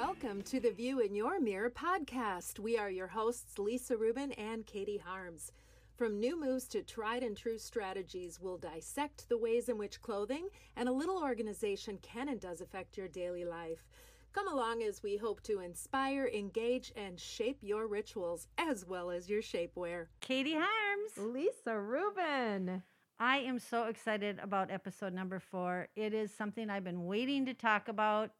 Welcome to the View in Your Mirror podcast. We are your hosts, Lisa Rubin and Katie Harms. From new moves to tried and true strategies, we'll dissect the ways in which clothing and a little organization can and does affect your daily life. Come along as we hope to inspire, engage, and shape your rituals as well as your shapewear. Katie Harms. Lisa Rubin. I am so excited about episode number four. It is something I've been waiting to talk about.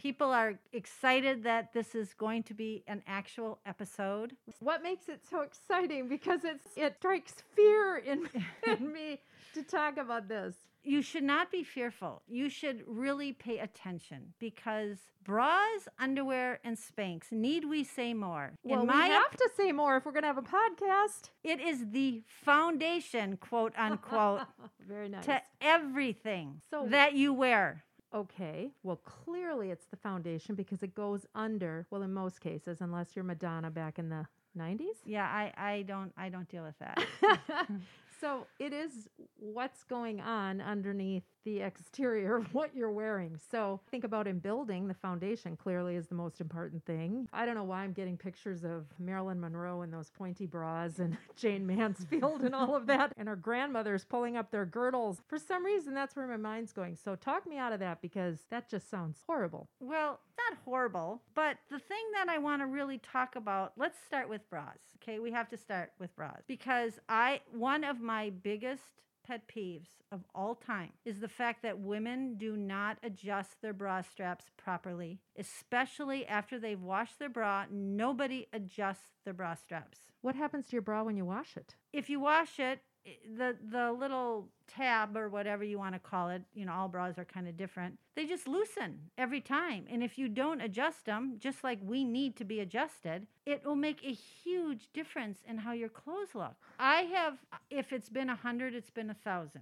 People are excited that this is going to be an actual episode. What makes it so exciting? Because it's it strikes fear in, in me to talk about this. You should not be fearful. You should really pay attention because bras, underwear, and Spanx, need we say more? Well, in we have to say more if we're going to have a podcast. it is the foundation, quote unquote, Very nice. to everything So- that you wear. Okay, well, clearly it's the foundation because it goes under, well, in most cases, unless you're Madonna back in the 90s. Yeah, I, I don't I don't deal with that. so it is what's going on underneath the exterior of what you're wearing. So think about in building, the foundation clearly is the most important thing. I don't know why I'm getting pictures of Marilyn Monroe and those pointy bras and Jayne Mansfield and all of that, and our grandmothers pulling up their girdles. For some reason, that's where my mind's going. So talk me out of that because that just sounds horrible. Well, not horrible, but the thing that I want to really talk about, let's start with bras. Okay, we have to start with bras because I one of my biggest pet peeves of all time is the fact that women do not adjust their bra straps properly, especially after they've washed their bra. Nobody adjusts their bra straps. What happens to your bra when you wash it? If you wash it, the the little tab or whatever you want to call it, you know, all bras are kind of different. They just loosen every time. And if you don't adjust them, just like we need to be adjusted, it will make a huge difference in how your clothes look. I have if it's been a 100, it's been a 1000.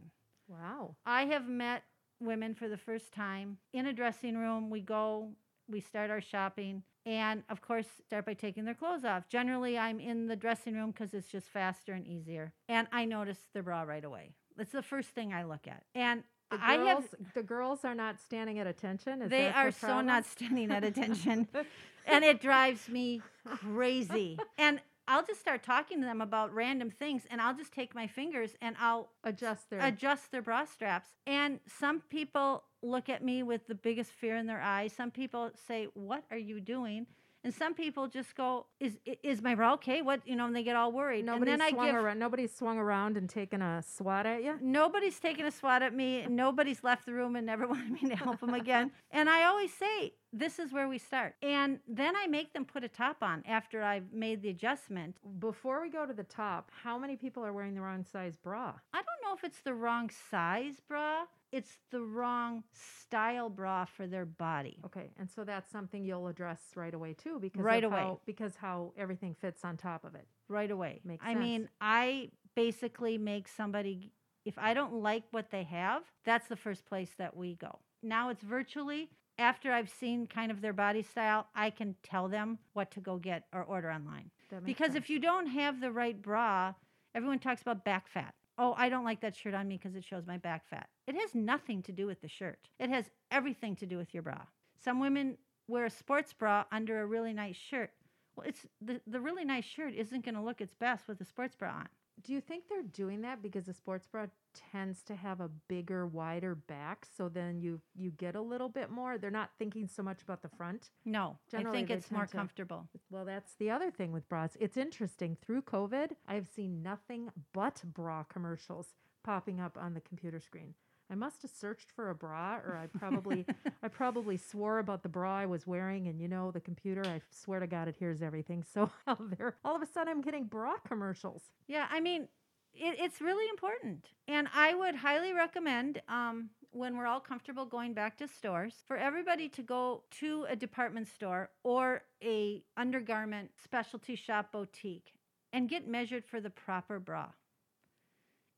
Wow. I have met women for the first time in a dressing room. We go, we start our shopping, and of course, start by taking their clothes off. Generally, I'm in the dressing room because it's just faster and easier. And I notice the bra right away. That's the first thing I look at. And The I girls, have, the girls are not standing at attention. Is they are the so not standing at attention. and it drives me crazy. And I'll just start talking to them about random things, and I'll just take my fingers and I'll adjust their adjust their bra straps. And some people look at me with the biggest fear in their eyes. Some people say, "What are you doing?" And some people just go, "Is is my bra okay?" What you know? And they get all worried. Nobody's and then I swung give. around. Nobody's swung around and taken a swat at you. Nobody's taken a swat at me. Nobody's left the room and never wanted me to help them again. And I always say, this is where we start. And then I make them put a top on after I've made the adjustment. Before we go to the top, how many people are wearing the wrong size bra? I don't know if it's the wrong size bra. It's the wrong style bra for their body. Okay, and so that's something you'll address right away too, because Right away. how, because how everything fits on top of it. right away. Makes sense. I mean. I basically make somebody if I don't like what they have, that's the first place that we go. Now it's virtually after I've seen kind of their body style, I can tell them what to go get or order online. Because sense. if you don't have the right bra, everyone talks about back fat. Oh, I don't like that shirt on me because it shows my back fat. It has nothing to do with the shirt. It has everything to do with your bra. Some women wear a sports bra under a really nice shirt. Well, it's the, the really nice shirt isn't going to look its best with a sports bra on. Do you think they're doing that because the sports bra tends to have a bigger, wider back, so then you you get a little bit more? They're not thinking so much about the front. No, Generally, I think it's more to- comfortable. Well, that's the other thing with bras. It's interesting. Through COVID, I've seen nothing but bra commercials popping up on the computer screen. I must have searched for a bra, or I probably, I probably swore about the bra I was wearing, and you know, the computer. I swear to God, it hears everything. So there, all of a sudden, I'm getting bra commercials. Yeah, I mean, it, it's really important. And I would highly recommend um, when we're all comfortable going back to stores for everybody to go to a department store or a undergarment specialty shop boutique and get measured for the proper bra.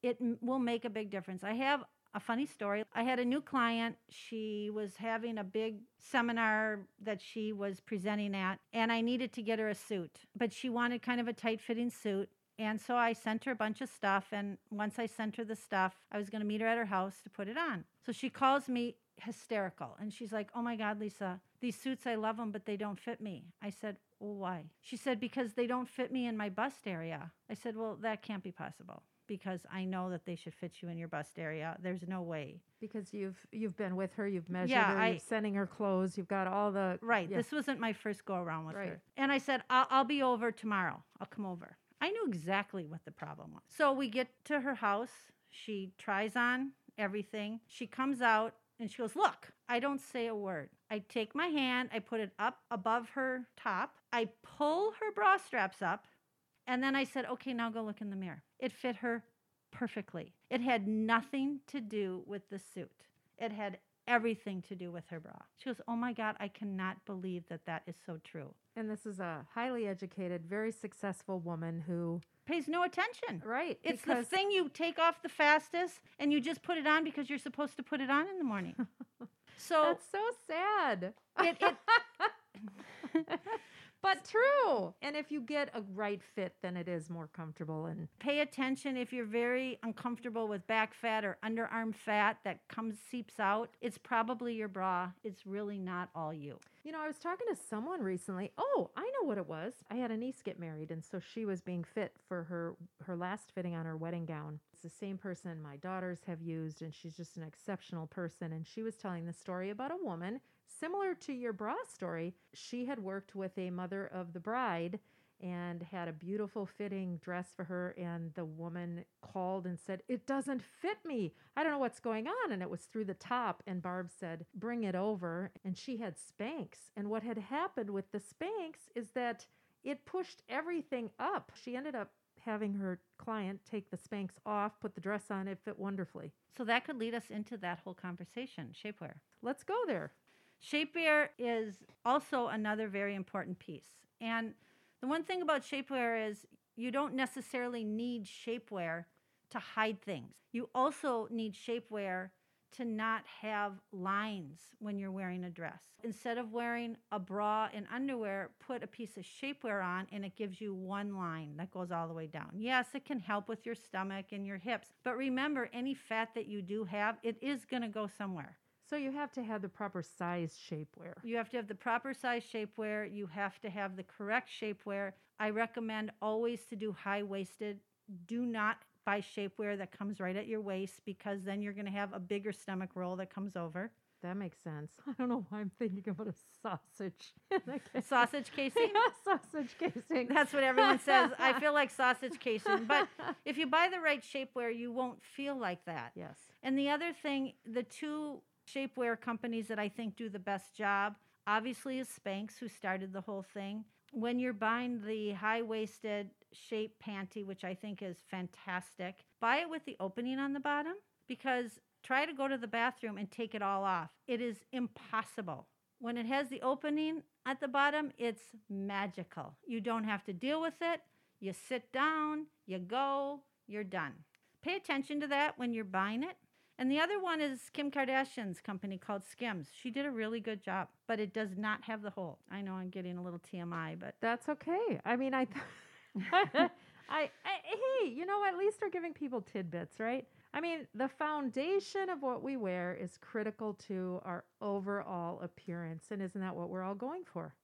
It m- will make a big difference. I have a funny story. I had a new client. She was having a big seminar that she was presenting at, and I needed to get her a suit, but she wanted kind of a tight fitting suit. And so I sent her a bunch of stuff. And once I sent her the stuff, I was going to meet her at her house to put it on. So she calls me, hysterical. And she's like, Oh my God, Lisa, these suits, I love them, but they don't fit me. I said, Well, why? She said, Because they don't fit me in my bust area. I said, Well, that can't be possible because I know that they should fit you in your bust area. There's no way. Because you've you've been with her, you've measured Yeah, her, I- you're sending her clothes, you've got all the Right. yeah. This wasn't my first go around with Right. her. And I said, I'll, I'll be over tomorrow. I'll come over. I knew exactly what the problem was. So we get to her house. She tries on everything. She comes out and she goes, Look, I don't say a word. I take my hand, I put it up above her top, I pull her bra straps up, and then I said, Okay, now go look in the mirror. It fit her perfectly. It had nothing to do with the suit, it had everything to do with her bra. She goes, Oh my God, I cannot believe that that is so true. and this is a highly educated, very successful woman who Pays no attention. right It's the thing you take off the fastest and you just put it on because you're supposed to put it on in the morning. So that's so sad. it, it but true. And if you get a right fit, then it is more comfortable and pay attention if you're very uncomfortable with back fat or underarm fat that comes seeps out. It's probably your bra. It's really not all you. You know, I was talking to someone recently. Oh, I know what it was. I had a niece get married, and so she was being fit for her her last fitting on her wedding gown. It's the same person my daughters have used, and she's just an exceptional person. And she was telling the story about a woman similar to your bra story. She had worked with a mother of the bride and had a beautiful fitting dress for her and the woman called and said it doesn't fit me. I don't know what's going on. And it was through the top and barb said bring it over. And she had Spanx and what had happened with the Spanx is that it pushed everything up. She ended up having her client take the Spanx off put the dress on it fit wonderfully. So that could lead us into that whole conversation, shapewear. let's go there Shapewear is also another very important piece. And the one thing about shapewear is you don't necessarily need shapewear to hide things. You also need shapewear to not have lines when you're wearing a dress. Instead of wearing a bra and underwear, put a piece of shapewear on and it gives you one line that goes all the way down. Yes, it can help with your stomach and your hips, but remember any fat that you do have, it is going to go somewhere. So you have to have the proper size shapewear You have to have the proper size shapewear. You have to have the correct shapewear. I recommend always to do high waisted. Do not buy shapewear that comes right at your waist because then you're going to have a bigger stomach roll that comes over. that makes sense i don't know why i'm thinking about a sausage Sausage casing. Yeah, sausage casing. That's what everyone says. I feel like sausage casing. But if you buy the right shapewear, you won't feel like that. yes. And the other thing, the two shapewear companies that I think do the best job, obviously, is Spanx, who started the whole thing. When you're buying the high waisted shape panty, which I think is fantastic, buy it with the opening on the bottom because try to go to the bathroom and take it all off. It is impossible. When it has the opening at the bottom, it's magical. You don't have to deal with it. You sit down, you go, you're done. Pay attention to that when you're buying it. And the other one is Kim Kardashian's company called Skims. She did a really good job, but it does not have the hole. I know I'm getting a little TMI, but That's okay. I mean, I, I, I, hey, you know, at least we're giving people tidbits, right? I mean, the foundation of what we wear is critical to our overall appearance. And isn't that what we're all going for?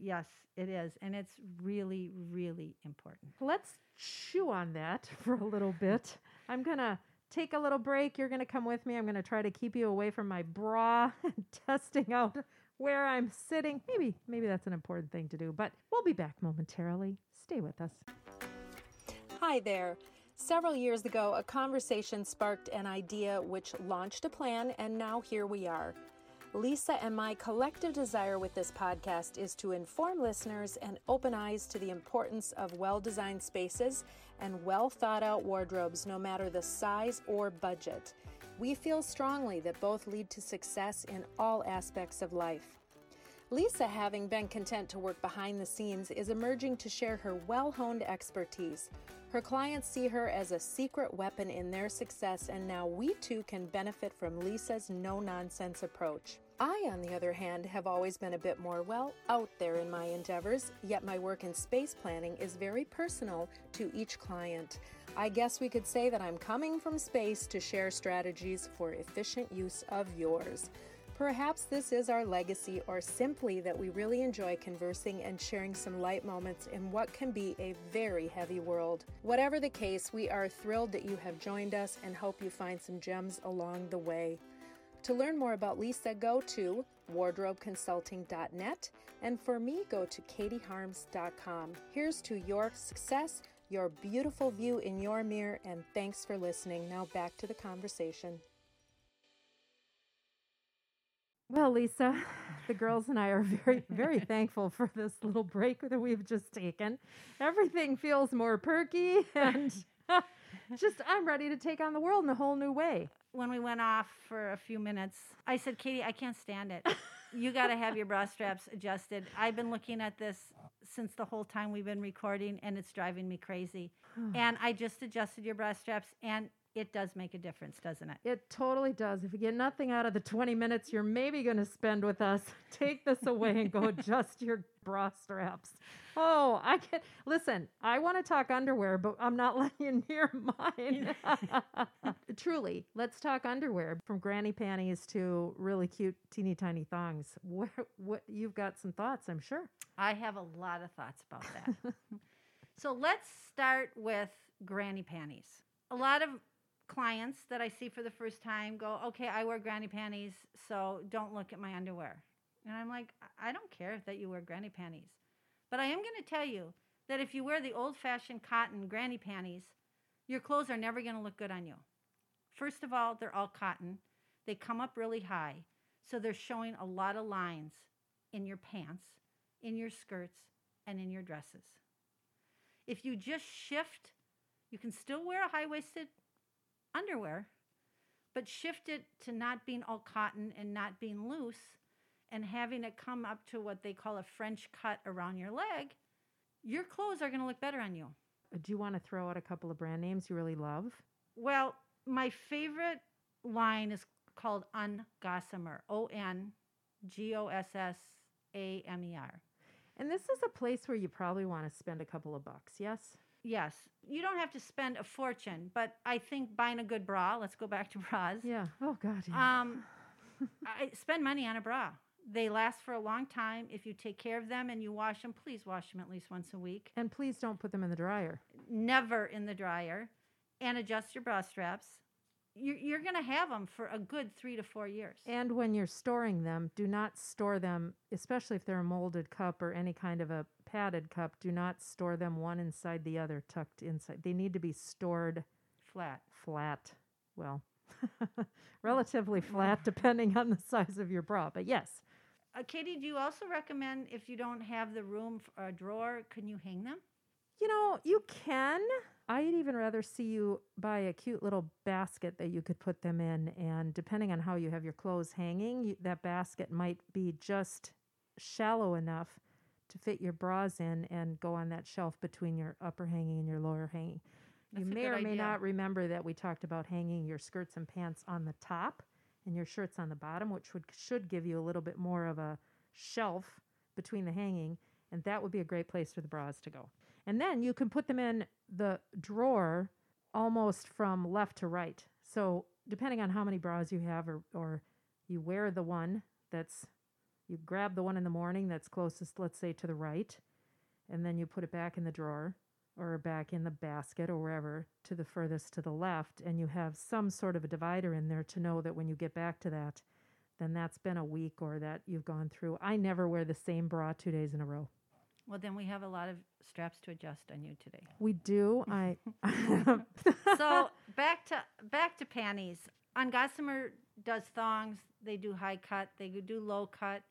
yes, it is. And it's really, really important. Let's chew on that for a little bit. I'm going to take a little break. You're going to come with me. I'm going to try to keep you away from my bra and testing out where I'm sitting. Maybe maybe that's an important thing to do, but we'll be back momentarily. Stay with us. Hi there. Several years ago, a conversation sparked an idea which launched a plan, and now here we are. Lisa and my collective desire with this podcast is to inform listeners and open eyes to the importance of well designed spaces and well thought out wardrobes, no matter the size or budget. We feel strongly that both lead to success in all aspects of life. Lisa, having been content to work behind the scenes, is emerging to share her well honed expertise. Her clients see her as a secret weapon in their success, and now we too can benefit from Lisa's no nonsense approach. I, on the other hand, have always been a bit more, well, out there in my endeavors, yet my work in space planning is very personal to each client. I guess we could say that I'm coming from space to share strategies for efficient use of yours. Perhaps this is our legacy, or simply that we really enjoy conversing and sharing some light moments in what can be a very heavy world. Whatever the case, we are thrilled that you have joined us and hope you find some gems along the way. To learn more about Lisa, go to wardrobeconsulting.net, and for me, go to katieharms.com. Here's to your success, your beautiful view in your mirror, and thanks for listening. Now back to the conversation. Well, Lisa, the girls and I are very, very thankful for this little break that we've just taken. Everything feels more perky and just I'm ready to take on the world in a whole new way. When we went off for a few minutes, I said, Katie, I can't stand it. You got to have your bra straps adjusted. I've been looking at this since the whole time we've been recording, and it's driving me crazy. and I just adjusted your bra straps, and it does make a difference, doesn't it? It totally does. If you get nothing out of the 20 minutes you're maybe going to spend with us, take this away and go adjust your bra straps. Oh, I can listen. I want to talk underwear, but I'm not letting you near mine. Truly, let's talk underwear from granny panties to really cute, teeny tiny thongs. What, what you've got some thoughts, I'm sure. I have a lot of thoughts about that. so let's start with granny panties. A lot of clients that I see for the first time go, okay, I wear granny panties, so don't look at my underwear. And I'm like, I don't care that you wear granny panties. But I am going to tell you that if you wear the old fashioned cotton granny panties, your clothes are never going to look good on you. First of all, they're all cotton, they come up really high, so they're showing a lot of lines in your pants, in your skirts, and in your dresses. If you just shift, you can still wear a high waisted underwear, but shift it to not being all cotton and not being loose and having it come up to what they call a French cut around your leg, your clothes are going to look better on you. Do you want to throw out a couple of brand names you really love? Well, my favorite line is called On Gossamer, O N G O S S A M E R. And this is a place where you probably want to spend a couple of bucks, yes? Yes, you don't have to spend a fortune, but I think buying a good bra, let's go back to bras. Yeah. Oh, God. Yeah. Um, I spend money on a bra. They last for a long time. If you take care of them and you wash them, please wash them at least once a week. and please don't put them in the dryer. Never in the dryer. And adjust your bra straps. You're, you're going to have them for a good three to four years. And when you're storing them, do not store them, especially if they're a molded cup or any kind of a padded cup, do not store them one inside the other, tucked inside. They need to be stored Flat. flat. Well, relatively flat, depending on the size of your bra. But yes, Uh, Katie, do you also recommend if you don't have the room for a drawer, can you hang them? you know, you can. I'd even rather see you buy a cute little basket that you could put them in. And depending on how you have your clothes hanging, you, that basket might be just shallow enough to fit your bras in and go on that shelf between your upper hanging and your lower hanging. you That's a may or may idea. not remember that we talked about hanging your skirts and pants on the top and your shirts on the bottom, which would should give you a little bit more of a shelf between the hanging, and that would be a great place for the bras to go. And then you can put them in the drawer almost from left to right. So depending on how many bras you have or, or you wear the one that's you grab the one in the morning that's closest, let's say, to the right, and then you put it back in the drawer or back in the basket or wherever to the furthest to the left, and you have some sort of a divider in there to know that when you get back to that, then that's been a week or that you've gone through. I never wear the same bra two days in a row. Well, then we have a lot of straps to adjust on you today. We do. I so back to back to panties. On Gossamer does thongs. They do high cut. They do low cut.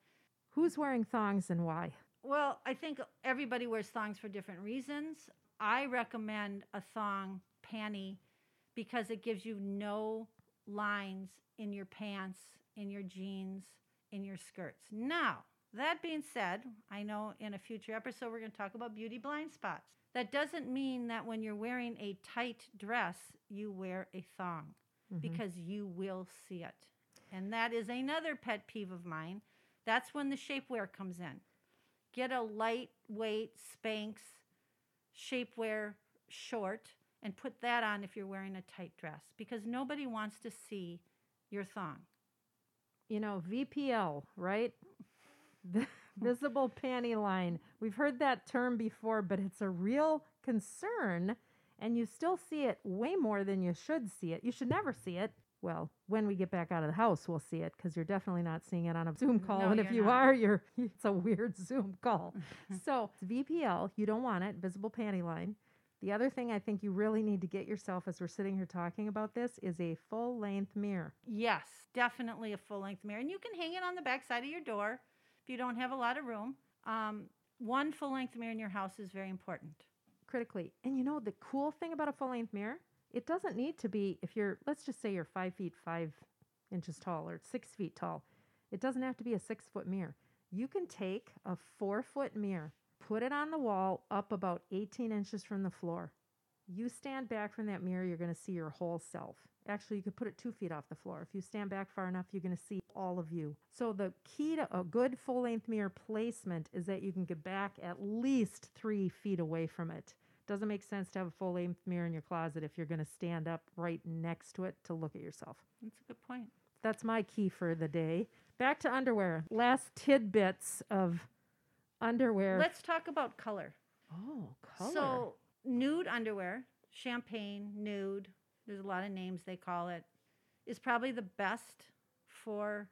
who's wearing thongs and why? Well, I think everybody wears thongs for different reasons. I recommend a thong panty because it gives you no lines in your pants, in your jeans, in your skirts. Now, that being said, I know in a future episode we're going to talk about beauty blind spots. That doesn't mean that when you're wearing a tight dress, you wear a thong Mhm. because you will see it. And that is another pet peeve of mine. That's when the shapewear comes in. Get a lightweight Spanx shapewear short and put that on if you're wearing a tight dress because nobody wants to see your thong. you know, VPL, right? Visible panty line. We've heard that term before, but it's a real concern, and you still see it way more than you should see it. You should never see it. Well, when we get back out of the house, we'll see it because you're definitely not seeing it on a Zoom call. No, and if you not. are, you're it's a weird Zoom call. so it's VPL, you don't want it, visible panty line. The other thing I think you really need to get yourself as we're sitting here talking about this is a full length mirror. Yes, definitely a full length mirror. And you can hang it on the back side of your door if you don't have a lot of room. Um, one full length mirror in your house is very important. critically. And you know, the cool thing about a full length mirror, it doesn't need to be, if you're, let's just say you're five feet five inches tall or six feet tall, it doesn't have to be a six foot mirror. You can take a four foot mirror, put it on the wall up about 18 inches from the floor. You stand back from that mirror, you're going to see your whole self. Actually, you could put it two feet off the floor. If you stand back far enough, you're going to see all of you. So, the key to a good full length mirror placement is that you can get back at least three feet away from it. Doesn't make sense to have a full length mirror in your closet if you're going to stand up right next to it to look at yourself. That's a good point. That's my key for the day. Back to underwear. Last tidbits of underwear. Let's talk about color. oh, color. So, nude underwear, champagne, nude, there's a lot of names they call it, is probably the best for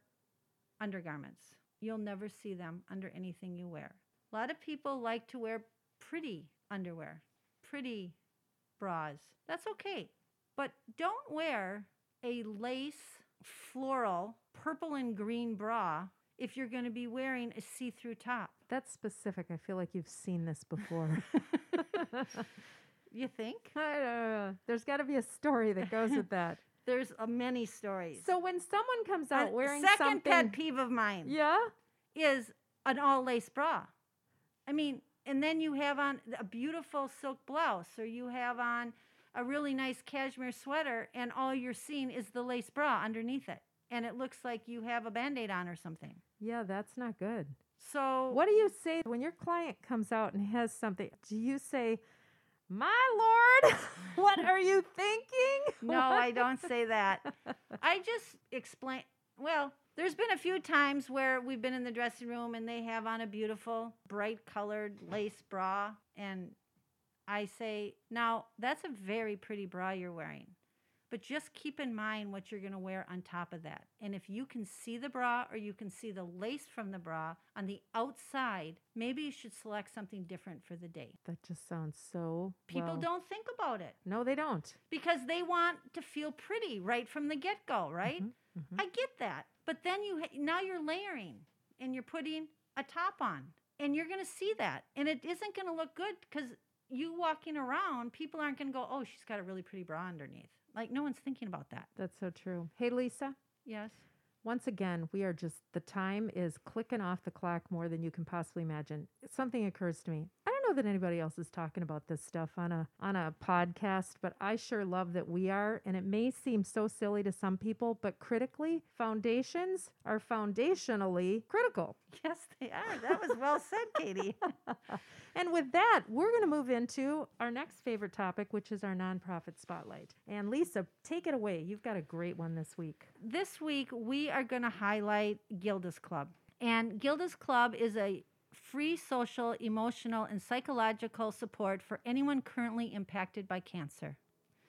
undergarments. You'll never see them under anything you wear. A lot of people like to wear pretty underwear, pretty bras. That's okay. But don't wear a lace floral purple and green bra if you're going to be wearing a see through top. That's specific. I feel like you've seen this before. You think? I don't know. There's got to be a story that goes with that. There's uh, many stories. So when someone comes out wearing A wearing second something, pet peeve of mine yeah, is an all lace bra. I mean, and then you have on a beautiful silk blouse, or you have on a really nice cashmere sweater, and all you're seeing is the lace bra underneath it, and it looks like you have a band aid on or something. yeah, that's not good. So What do you say when your client comes out and has something? Do you say, "My lord, what are you thinking?" No, I don't say that. I just explain. Well, there's been a few times where we've been in the dressing room and they have on a beautiful, bright colored lace bra. And I say, now that's a very pretty bra you're wearing. But just keep in mind what you're going to wear on top of that. And if you can see the bra or you can see the lace from the bra on the outside, maybe you should select something different for the day. That just sounds so. People well- don't think about it No, they don't. because they want to feel pretty right from the get go, right? Mhm, mhm. I get that. But then you now you're layering and you're putting a top on and you're going to see that and it isn't going to look good cuz you walking around, people aren't going to go, "Oh, she's got a really pretty bra underneath." Like no one's thinking about that. That's so true. Hey, Lisa. Yes. Once again, we are just the time is clicking off the clock more than you can possibly imagine. Something occurs to me. Know that anybody else is talking about this stuff on a on a podcast, but I sure love that we are. And it may seem so silly to some people, but critically, foundations are foundationally critical. Yes, they are. That was well said, Katie. And with that, we're going to move into our next favorite topic, which is our nonprofit spotlight. And Lisa, take it away. You've got a great one this week. this week we are going to highlight Gilda's Club. And Gilda's Club is a free social, emotional, and psychological support for anyone currently impacted by cancer.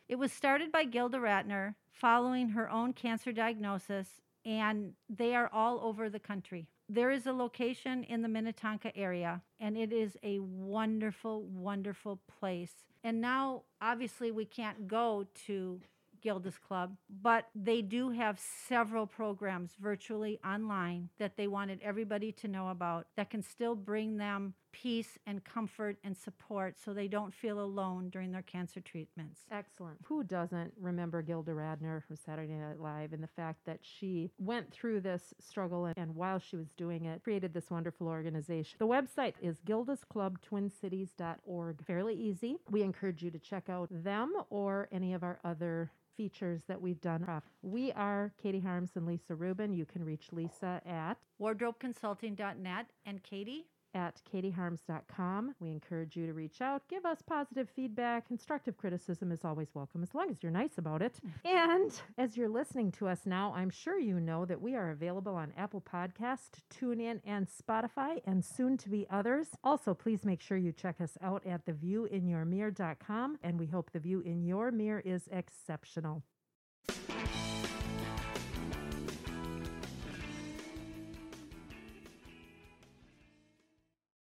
It was started by Gilda Radner following her own cancer diagnosis, and they are all over the country. There is a location in the Minnetonka area, and it is a wonderful, wonderful place. And now, obviously, we can't go to Gilda's Club, but they do have several programs virtually online that they wanted everybody to know about that can still bring them peace and comfort and support so they don't feel alone during their cancer treatments. Excellent. Who doesn't remember Gilda Radner from Saturday Night Live and the fact that she went through this struggle and, and while she was doing it, created this wonderful organization. The website is gildasclubtwincities.org. Fairly easy. We encourage you to check out them or any of our other features that we've done. Uh, we are Katie Harms and Lisa Rubin. You can reach Lisa at Wardrobeconsulting.net and Katie, at katieharms.com. We encourage you to reach out, give us positive feedback. Constructive criticism is always welcome as long as you're nice about it. And as you're listening to us now, I'm sure you know that we are available on Apple Podcast, TuneIn, and Spotify, and soon to be others. Also, please make sure you check us out at theviewinyourmirror.com, and we hope the view in your mirror is exceptional.